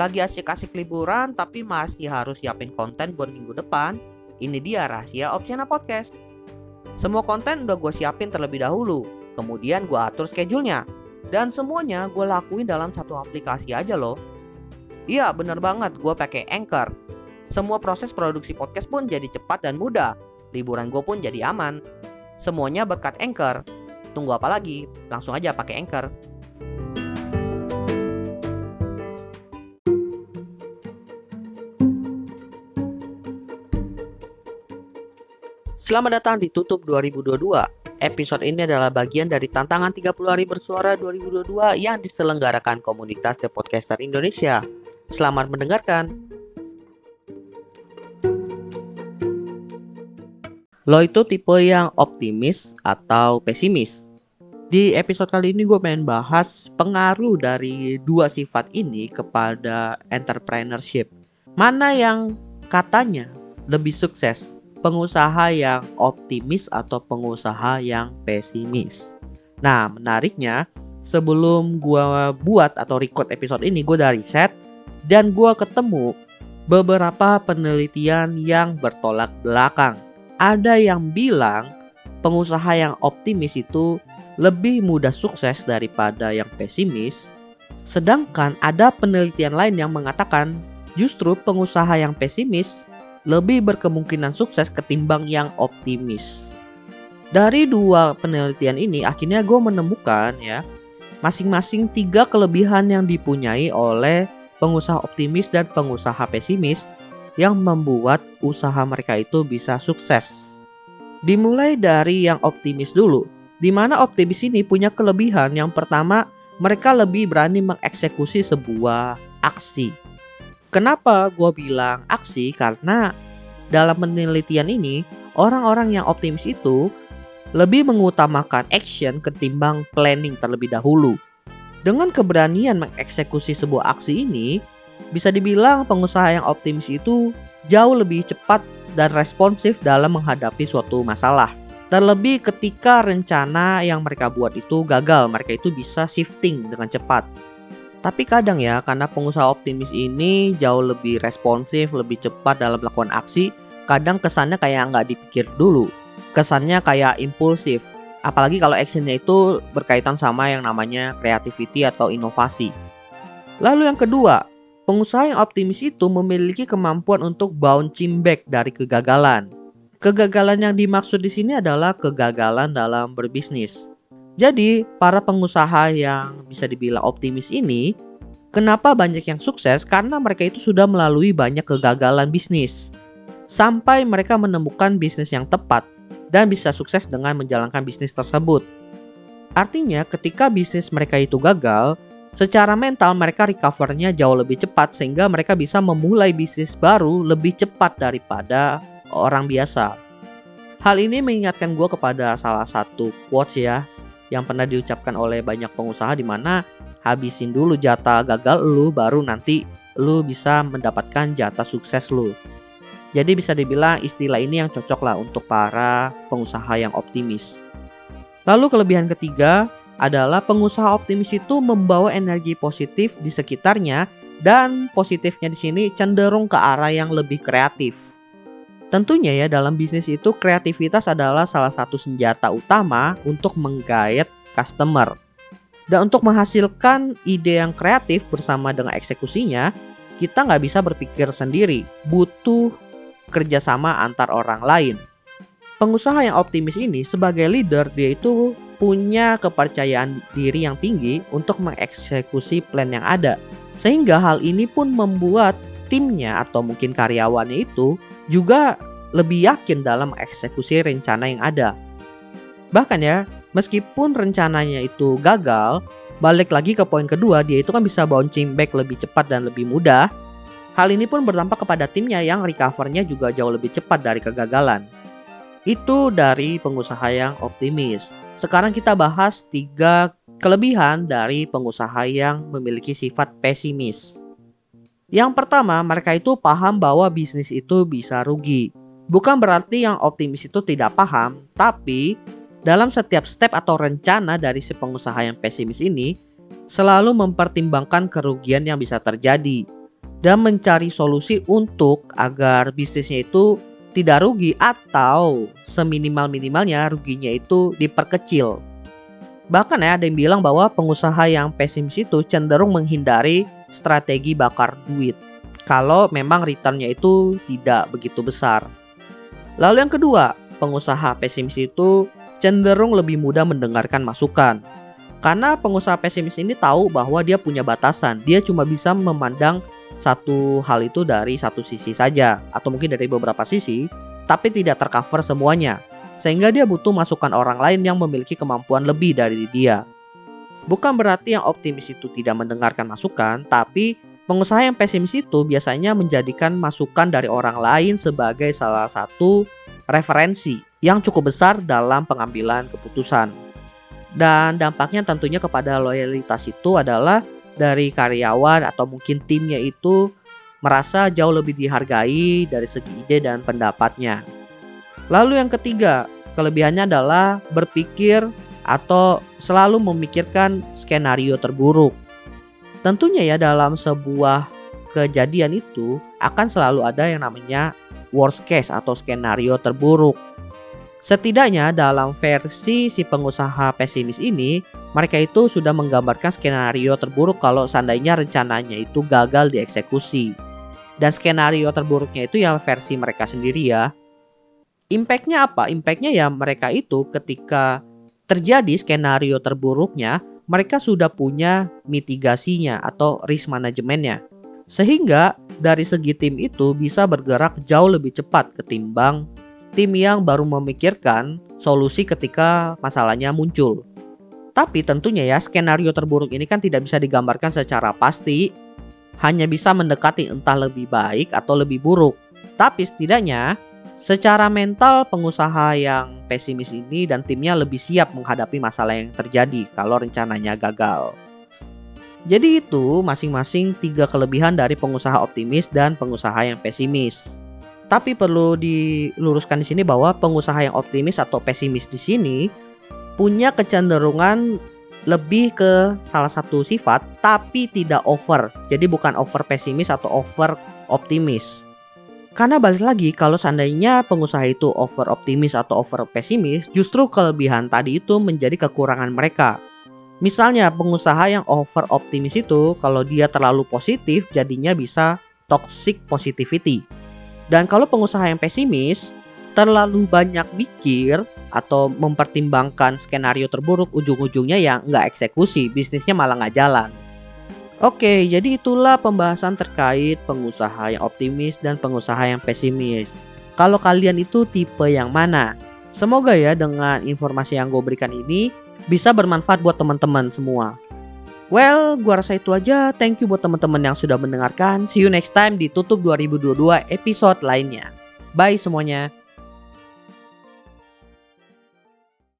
Lagi asik-asik liburan tapi masih harus siapin konten buat minggu depan? Ini dia rahasia Opsiana Podcast. Semua konten udah gue siapin terlebih dahulu, kemudian gue atur schedule-nya. Dan semuanya gue lakuin dalam satu aplikasi aja loh. Iya bener banget, gue pakai Anchor. Semua proses produksi podcast pun jadi cepat dan mudah. Liburan gue pun jadi aman. Semuanya berkat Anchor. Tunggu apa lagi? Langsung aja pakai Anchor. Selamat datang di Tutup 2022. Episode ini adalah bagian dari tantangan 30 hari bersuara 2022 yang diselenggarakan komunitas The Podcaster Indonesia. Selamat mendengarkan. Lo itu tipe yang optimis atau pesimis? Di episode kali ini gue pengen bahas pengaruh dari dua sifat ini kepada entrepreneurship. Mana yang katanya lebih sukses pengusaha yang optimis atau pengusaha yang pesimis. Nah, menariknya sebelum gua buat atau record episode ini gue dari set dan gua ketemu beberapa penelitian yang bertolak belakang. Ada yang bilang pengusaha yang optimis itu lebih mudah sukses daripada yang pesimis. Sedangkan ada penelitian lain yang mengatakan justru pengusaha yang pesimis lebih berkemungkinan sukses ketimbang yang optimis. Dari dua penelitian ini akhirnya gue menemukan ya masing-masing tiga kelebihan yang dipunyai oleh pengusaha optimis dan pengusaha pesimis yang membuat usaha mereka itu bisa sukses. Dimulai dari yang optimis dulu, di mana optimis ini punya kelebihan yang pertama mereka lebih berani mengeksekusi sebuah aksi Kenapa gue bilang aksi? Karena dalam penelitian ini orang-orang yang optimis itu lebih mengutamakan action ketimbang planning terlebih dahulu. Dengan keberanian mengeksekusi sebuah aksi ini, bisa dibilang pengusaha yang optimis itu jauh lebih cepat dan responsif dalam menghadapi suatu masalah. Terlebih ketika rencana yang mereka buat itu gagal, mereka itu bisa shifting dengan cepat. Tapi kadang ya, karena pengusaha optimis ini jauh lebih responsif, lebih cepat dalam melakukan aksi, kadang kesannya kayak nggak dipikir dulu. Kesannya kayak impulsif. Apalagi kalau actionnya itu berkaitan sama yang namanya creativity atau inovasi. Lalu yang kedua, pengusaha yang optimis itu memiliki kemampuan untuk bouncing back dari kegagalan. Kegagalan yang dimaksud di sini adalah kegagalan dalam berbisnis. Jadi, para pengusaha yang bisa dibilang optimis ini, kenapa banyak yang sukses? Karena mereka itu sudah melalui banyak kegagalan bisnis. Sampai mereka menemukan bisnis yang tepat dan bisa sukses dengan menjalankan bisnis tersebut. Artinya, ketika bisnis mereka itu gagal, secara mental mereka recovernya jauh lebih cepat sehingga mereka bisa memulai bisnis baru lebih cepat daripada orang biasa. Hal ini mengingatkan gue kepada salah satu quotes ya yang pernah diucapkan oleh banyak pengusaha di mana habisin dulu jatah gagal lu baru nanti lu bisa mendapatkan jatah sukses lu. Jadi bisa dibilang istilah ini yang cocok lah untuk para pengusaha yang optimis. Lalu kelebihan ketiga adalah pengusaha optimis itu membawa energi positif di sekitarnya dan positifnya di sini cenderung ke arah yang lebih kreatif. Tentunya ya dalam bisnis itu kreativitas adalah salah satu senjata utama untuk menggait customer. Dan untuk menghasilkan ide yang kreatif bersama dengan eksekusinya, kita nggak bisa berpikir sendiri, butuh kerjasama antar orang lain. Pengusaha yang optimis ini sebagai leader dia itu punya kepercayaan diri yang tinggi untuk mengeksekusi plan yang ada. Sehingga hal ini pun membuat timnya atau mungkin karyawannya itu juga lebih yakin dalam eksekusi rencana yang ada. Bahkan ya, meskipun rencananya itu gagal, balik lagi ke poin kedua, dia itu kan bisa bouncing back lebih cepat dan lebih mudah. Hal ini pun berdampak kepada timnya yang recovernya juga jauh lebih cepat dari kegagalan. Itu dari pengusaha yang optimis. Sekarang kita bahas tiga kelebihan dari pengusaha yang memiliki sifat pesimis. Yang pertama, mereka itu paham bahwa bisnis itu bisa rugi. Bukan berarti yang optimis itu tidak paham, tapi dalam setiap step atau rencana dari si pengusaha yang pesimis ini selalu mempertimbangkan kerugian yang bisa terjadi. dan mencari solusi untuk agar bisnisnya itu tidak rugi atau seminimal-minimalnya ruginya itu diperkecil. Bahkan ya ada yang bilang bahwa pengusaha yang pesimis itu cenderung menghindari strategi bakar duit kalau memang returnnya itu tidak begitu besar. Lalu yang kedua, pengusaha pesimis itu cenderung lebih mudah mendengarkan masukan. Karena pengusaha pesimis ini tahu bahwa dia punya batasan, dia cuma bisa memandang satu hal itu dari satu sisi saja atau mungkin dari beberapa sisi, tapi tidak tercover semuanya. Sehingga dia butuh masukan orang lain yang memiliki kemampuan lebih dari dia. Bukan berarti yang optimis itu tidak mendengarkan masukan, tapi pengusaha yang pesimis itu biasanya menjadikan masukan dari orang lain sebagai salah satu referensi yang cukup besar dalam pengambilan keputusan. Dan dampaknya tentunya kepada loyalitas itu adalah dari karyawan atau mungkin timnya itu merasa jauh lebih dihargai dari segi ide dan pendapatnya. Lalu yang ketiga, kelebihannya adalah berpikir atau selalu memikirkan skenario terburuk. Tentunya ya dalam sebuah kejadian itu akan selalu ada yang namanya worst case atau skenario terburuk. Setidaknya dalam versi si pengusaha pesimis ini, mereka itu sudah menggambarkan skenario terburuk kalau seandainya rencananya itu gagal dieksekusi. Dan skenario terburuknya itu ya versi mereka sendiri ya. Impactnya apa? Impactnya ya mereka itu ketika terjadi skenario terburuknya, mereka sudah punya mitigasinya atau risk manajemennya. Sehingga dari segi tim itu bisa bergerak jauh lebih cepat ketimbang tim yang baru memikirkan solusi ketika masalahnya muncul. Tapi tentunya ya skenario terburuk ini kan tidak bisa digambarkan secara pasti, hanya bisa mendekati entah lebih baik atau lebih buruk. Tapi setidaknya secara mental pengusaha yang pesimis ini dan timnya lebih siap menghadapi masalah yang terjadi kalau rencananya gagal. Jadi itu masing-masing tiga kelebihan dari pengusaha optimis dan pengusaha yang pesimis. Tapi perlu diluruskan di sini bahwa pengusaha yang optimis atau pesimis di sini punya kecenderungan lebih ke salah satu sifat tapi tidak over. Jadi bukan over pesimis atau over optimis. Karena balik lagi kalau seandainya pengusaha itu over optimis atau over pesimis, justru kelebihan tadi itu menjadi kekurangan mereka. Misalnya pengusaha yang over optimis itu kalau dia terlalu positif jadinya bisa toxic positivity. Dan kalau pengusaha yang pesimis, terlalu banyak mikir atau mempertimbangkan skenario terburuk ujung-ujungnya yang nggak eksekusi, bisnisnya malah nggak jalan. Oke, jadi itulah pembahasan terkait pengusaha yang optimis dan pengusaha yang pesimis. Kalau kalian itu tipe yang mana? Semoga ya dengan informasi yang gue berikan ini bisa bermanfaat buat teman-teman semua. Well, gua rasa itu aja. Thank you buat teman-teman yang sudah mendengarkan. See you next time di Tutup 2022 episode lainnya. Bye semuanya.